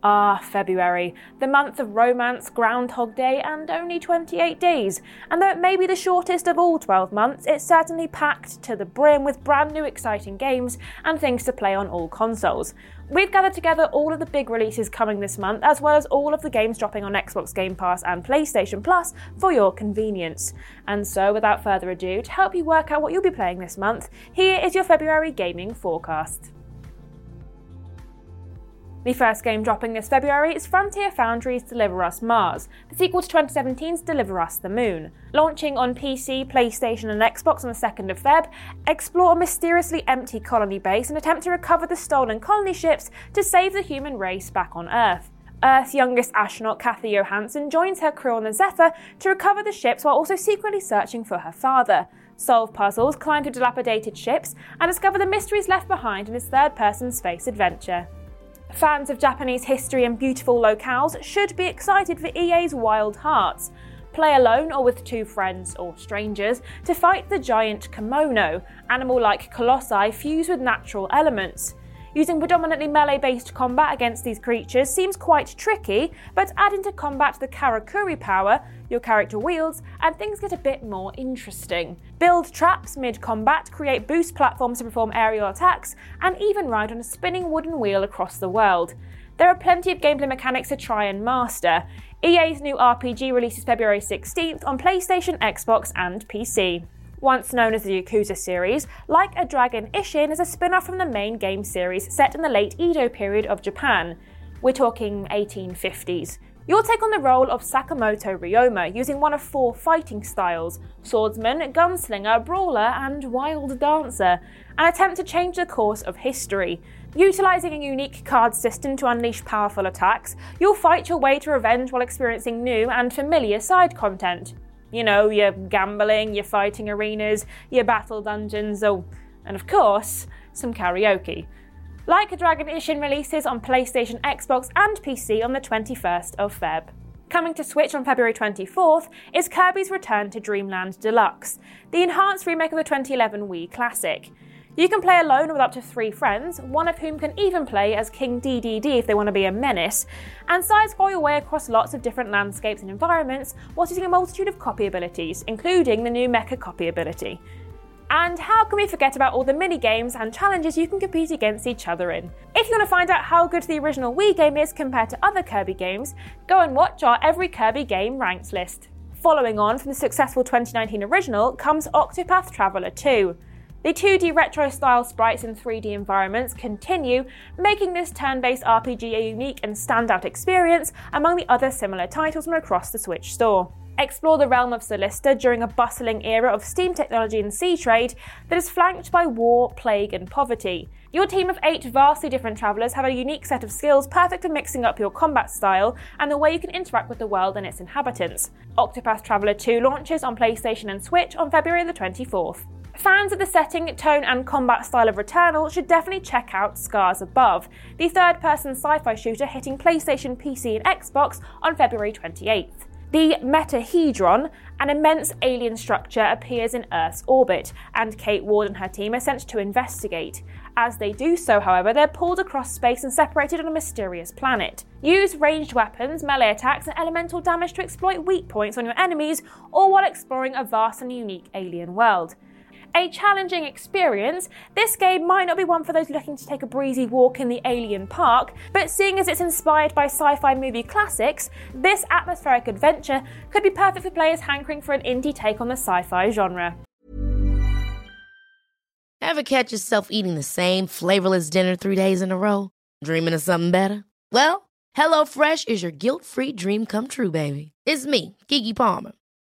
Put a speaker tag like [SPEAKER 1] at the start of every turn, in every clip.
[SPEAKER 1] Ah, February, the month of romance, Groundhog Day, and only 28 days. And though it may be the shortest of all 12 months, it's certainly packed to the brim with brand new exciting games and things to play on all consoles. We've gathered together all of the big releases coming this month, as well as all of the games dropping on Xbox Game Pass and PlayStation Plus for your convenience. And so, without further ado, to help you work out what you'll be playing this month, here is your February gaming forecast. The first game dropping this February is Frontier Foundry's Deliver Us Mars, the sequel to 2017's Deliver Us the Moon. Launching on PC, PlayStation, and Xbox on the 2nd of Feb, explore a mysteriously empty colony base and attempt to recover the stolen colony ships to save the human race back on Earth. Earth's youngest astronaut, Kathy Johansson, joins her crew on the Zephyr to recover the ships while also secretly searching for her father. Solve puzzles, climb through dilapidated ships, and discover the mysteries left behind in this third person space adventure. Fans of Japanese history and beautiful locales should be excited for EA's Wild Hearts. Play alone or with two friends or strangers to fight the giant Kemono, animal like colossi fused with natural elements. Using predominantly melee based combat against these creatures seems quite tricky, but add into combat the Karakuri power your character wields, and things get a bit more interesting. Build traps mid combat, create boost platforms to perform aerial attacks, and even ride on a spinning wooden wheel across the world. There are plenty of gameplay mechanics to try and master. EA's new RPG releases February 16th on PlayStation, Xbox, and PC. Once known as the Yakuza series, Like a Dragon Ishin is a spin off from the main game series set in the late Edo period of Japan. We're talking 1850s. You'll take on the role of Sakamoto Ryoma using one of four fighting styles swordsman, gunslinger, brawler, and wild dancer, and attempt to change the course of history. Utilising a unique card system to unleash powerful attacks, you'll fight your way to revenge while experiencing new and familiar side content. You know, your gambling, your fighting arenas, your battle dungeons, oh, and of course, some karaoke. Like a Dragon Ishin releases on PlayStation, Xbox, and PC on the 21st of Feb. Coming to Switch on February 24th is Kirby's Return to Dreamland Deluxe, the enhanced remake of the 2011 Wii classic. You can play alone with up to three friends, one of whom can even play as King Dedede if they want to be a menace, and side scroll your way across lots of different landscapes and environments whilst using a multitude of copy abilities, including the new Mecha copy ability. And how can we forget about all the mini games and challenges you can compete against each other in? If you want to find out how good the original Wii game is compared to other Kirby games, go and watch our Every Kirby Game ranked list. Following on from the successful 2019 original comes Octopath Traveler 2. The 2D retro style sprites in 3D environments continue, making this turn based RPG a unique and standout experience among the other similar titles from across the Switch store explore the realm of Solistia during a bustling era of steam technology and sea trade that is flanked by war, plague, and poverty. Your team of eight vastly different travellers have a unique set of skills perfect for mixing up your combat style and the way you can interact with the world and its inhabitants. Octopath Traveler 2 launches on PlayStation and Switch on February the 24th. Fans of the setting, tone, and combat style of Returnal should definitely check out Scars Above, the third person sci fi shooter hitting PlayStation, PC, and Xbox on February 28th. The Metahedron, an immense alien structure, appears in Earth's orbit, and Kate Ward and her team are sent to investigate. As they do so, however, they're pulled across space and separated on a mysterious planet. Use ranged weapons, melee attacks, and elemental damage to exploit weak points on your enemies, all while exploring a vast and unique alien world a challenging experience, this game might not be one for those looking to take a breezy walk in the alien park, but seeing as it's inspired by sci fi movie classics, this atmospheric adventure could be perfect for players hankering for an indie take on the sci fi genre.
[SPEAKER 2] Ever catch yourself eating the same flavorless dinner three days in a row? Dreaming of something better? Well, HelloFresh is your guilt free dream come true, baby. It's me, Keke Palmer.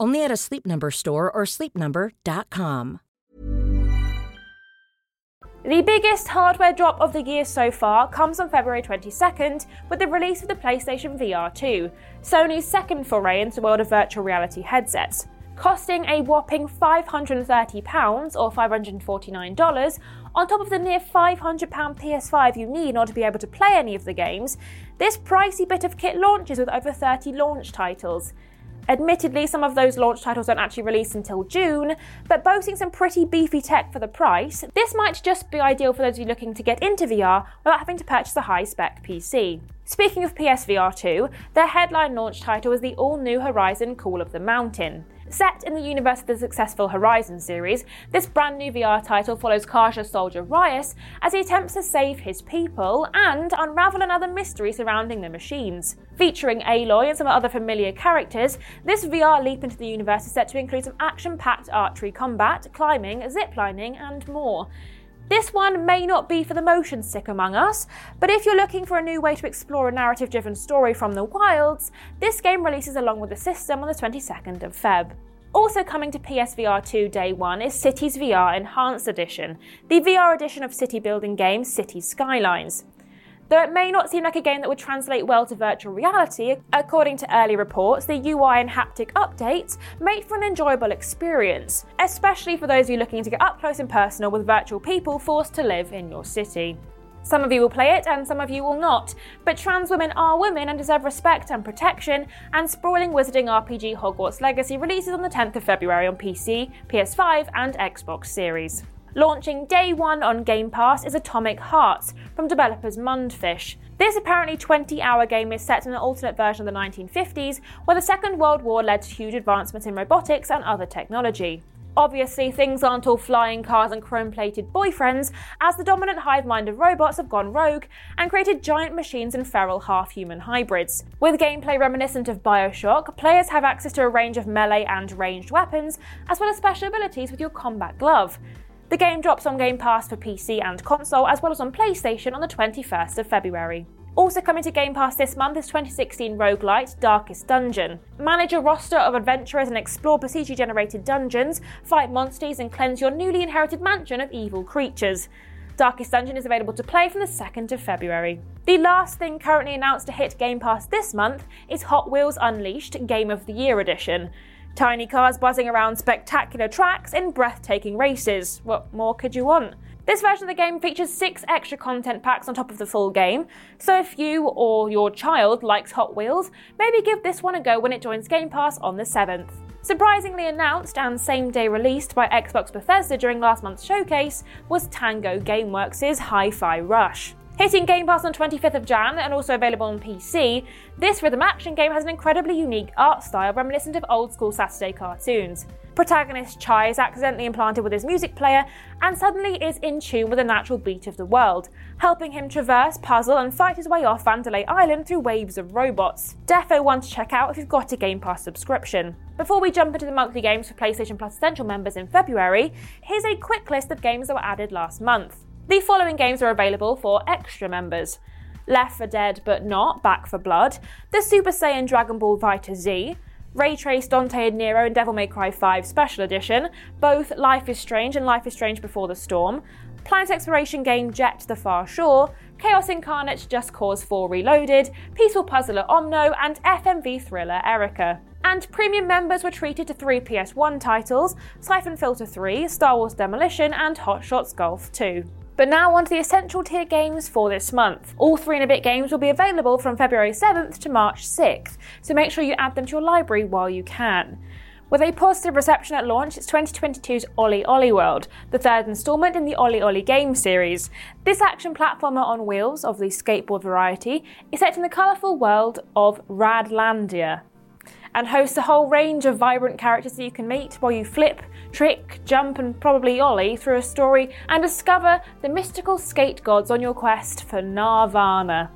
[SPEAKER 3] Only at a Sleep Number store or sleepnumber.com.
[SPEAKER 1] The biggest hardware drop of the year so far comes on February 22nd with the release of the PlayStation VR 2, Sony's second foray into the world of virtual reality headsets. Costing a whopping £530 or $549, on top of the near £500 PS5 you need in order to be able to play any of the games, this pricey bit of kit launches with over 30 launch titles. Admittedly, some of those launch titles don't actually release until June, but boasting some pretty beefy tech for the price, this might just be ideal for those of you looking to get into VR without having to purchase a high spec PC. Speaking of PSVR 2, their headline launch title is the all new Horizon Call of the Mountain. Set in the universe of the successful Horizon series, this brand new VR title follows Carja soldier Ryas as he attempts to save his people and unravel another mystery surrounding the machines. Featuring Aloy and some other familiar characters, this VR leap into the universe is set to include some action packed archery combat, climbing, ziplining, and more. This one may not be for the motion sick among us, but if you're looking for a new way to explore a narrative driven story from the wilds, this game releases along with the system on the 22nd of Feb. Also coming to PSVR 2 day 1 is Cities VR Enhanced Edition, the VR edition of city building game City Skylines. Though it may not seem like a game that would translate well to virtual reality, according to early reports, the UI and haptic updates make for an enjoyable experience, especially for those of you looking to get up close and personal with virtual people forced to live in your city. Some of you will play it and some of you will not, but trans women are women and deserve respect and protection, and sprawling wizarding RPG Hogwarts Legacy releases on the 10th of February on PC, PS5, and Xbox Series. Launching day one on Game Pass is Atomic Hearts from developers Mundfish. This apparently 20 hour game is set in an alternate version of the 1950s, where the Second World War led to huge advancements in robotics and other technology. Obviously, things aren't all flying cars and chrome plated boyfriends, as the dominant hive mind of robots have gone rogue and created giant machines and feral half human hybrids. With gameplay reminiscent of Bioshock, players have access to a range of melee and ranged weapons, as well as special abilities with your combat glove. The game drops on Game Pass for PC and console, as well as on PlayStation on the 21st of February. Also coming to Game Pass this month is 2016 roguelite Darkest Dungeon. Manage a roster of adventurers and explore procedurally generated dungeons, fight monsters, and cleanse your newly inherited mansion of evil creatures. Darkest Dungeon is available to play from the 2nd of February. The last thing currently announced to hit Game Pass this month is Hot Wheels Unleashed Game of the Year Edition. Tiny cars buzzing around spectacular tracks in breathtaking races. What more could you want? This version of the game features six extra content packs on top of the full game, so if you or your child likes Hot Wheels, maybe give this one a go when it joins Game Pass on the 7th. Surprisingly announced and same day released by Xbox Bethesda during last month's showcase was Tango Gameworks' Hi Fi Rush. Hitting Game Pass on 25th of Jan and also available on PC, this rhythm action game has an incredibly unique art style reminiscent of old school Saturday cartoons. Protagonist Chai is accidentally implanted with his music player and suddenly is in tune with the natural beat of the world, helping him traverse, puzzle, and fight his way off Vandelay Island through waves of robots. Defo one to check out if you've got a Game Pass subscription. Before we jump into the monthly games for PlayStation Plus Essential members in February, here's a quick list of games that were added last month. The following games are available for extra members Left 4 Dead But Not, Back for Blood, the Super Saiyan Dragon Ball Vita Z, Ray Trace Dante and Nero and Devil May Cry 5 Special Edition, both Life is Strange and Life is Strange Before the Storm, Planet Exploration game Jett the Far Shore, Chaos Incarnate Just Cause 4 Reloaded, Peaceful Puzzler Omno, and FMV thriller Erica. And premium members were treated to three PS1 titles Siphon Filter 3, Star Wars Demolition, and Hot Shots Golf 2. But now on to the essential tier games for this month. All 3 in a bit games will be available from February 7th to March 6th, so make sure you add them to your library while you can. With a positive reception at launch, it's 2022's OlliOlli World, the third instalment in the OlliOlli game series. This action platformer on wheels of the skateboard variety is set in the colourful world of Radlandia and hosts a whole range of vibrant characters that you can meet while you flip, trick, jump, and probably ollie through a story and discover the mystical skate gods on your quest for Nirvana.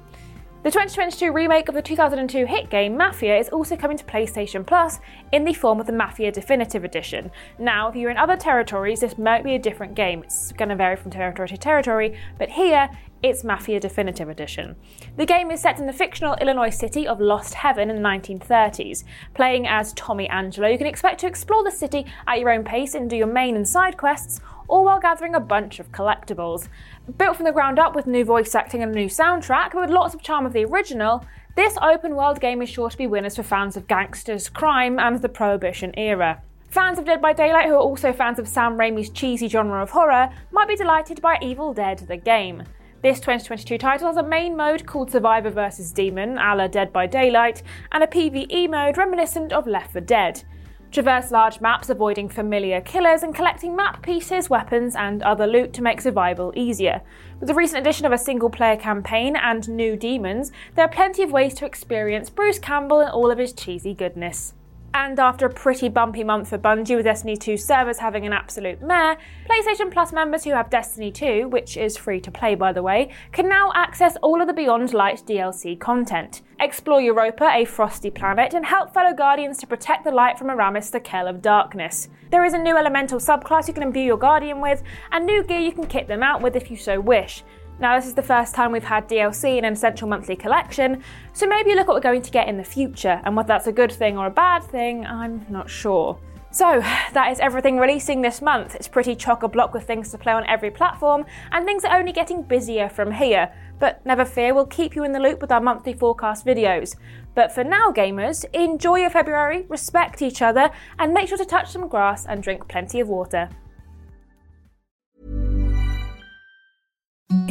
[SPEAKER 1] The 2022 remake of the 2002 hit game Mafia is also coming to PlayStation Plus in the form of the Mafia Definitive Edition. Now, if you're in other territories, this might be a different game. It's going to vary from territory to territory, but here it's Mafia Definitive Edition. The game is set in the fictional Illinois city of Lost Heaven in the 1930s. Playing as Tommy Angelo, you can expect to explore the city at your own pace and do your main and side quests, all while gathering a bunch of collectibles. Built from the ground up with new voice acting and a new soundtrack, but with lots of charm of the original, this open world game is sure to be winners for fans of gangsters, crime, and the Prohibition era. Fans of Dead by Daylight, who are also fans of Sam Raimi's cheesy genre of horror, might be delighted by Evil Dead the game. This 2022 title has a main mode called Survivor vs. Demon, a la Dead by Daylight, and a PvE mode reminiscent of Left 4 Dead. Traverse large maps avoiding familiar killers and collecting map pieces, weapons, and other loot to make survival easier. With the recent addition of a single player campaign and new demons, there are plenty of ways to experience Bruce Campbell and all of his cheesy goodness. And after a pretty bumpy month for Bungie with Destiny 2 servers having an absolute mare, PlayStation Plus members who have Destiny 2, which is free to play by the way, can now access all of the Beyond Light DLC content. Explore Europa, a frosty planet, and help fellow Guardians to protect the light from Eramis, the Kell of Darkness. There is a new elemental subclass you can imbue your Guardian with, and new gear you can kit them out with if you so wish. Now, this is the first time we've had DLC in an essential monthly collection, so maybe look what we're going to get in the future, and whether that's a good thing or a bad thing, I'm not sure. So, that is everything releasing this month. It's pretty chock a block with things to play on every platform, and things are only getting busier from here. But never fear, we'll keep you in the loop with our monthly forecast videos. But for now, gamers, enjoy your February, respect each other, and make sure to touch some grass and drink plenty of water.